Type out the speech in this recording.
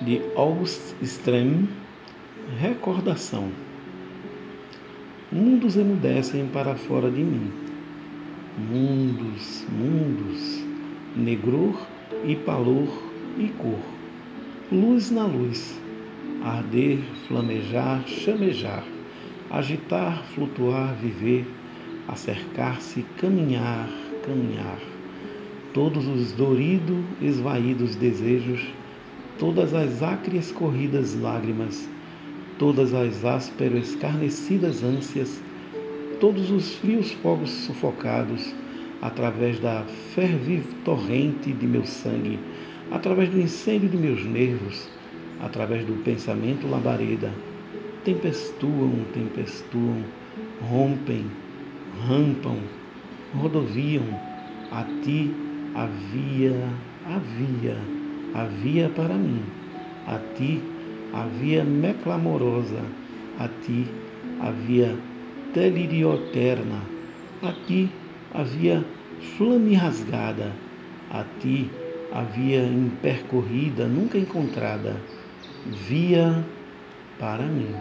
de August Strem, Recordação. Mundos emudecem para fora de mim. Mundos, mundos, negror e palor e cor. Luz na luz, arder, flamejar, chamejar, agitar, flutuar, viver, acercar-se, caminhar, caminhar. Todos os dorido, esvaídos desejos, todas as acres corridas lágrimas, todas as áspero escarnecidas ânsias, todos os frios fogos sufocados, através da fervive torrente de meu sangue, através do incêndio de meus nervos, através do pensamento labareda, tempestuam, tempestuam, rompem, rampam, rodoviam, a ti havia, havia, havia para mim, a ti havia meclamorosa, a ti havia delirioterna, a ti havia flame rasgada, a ti havia impercorrida, nunca encontrada, via para mim.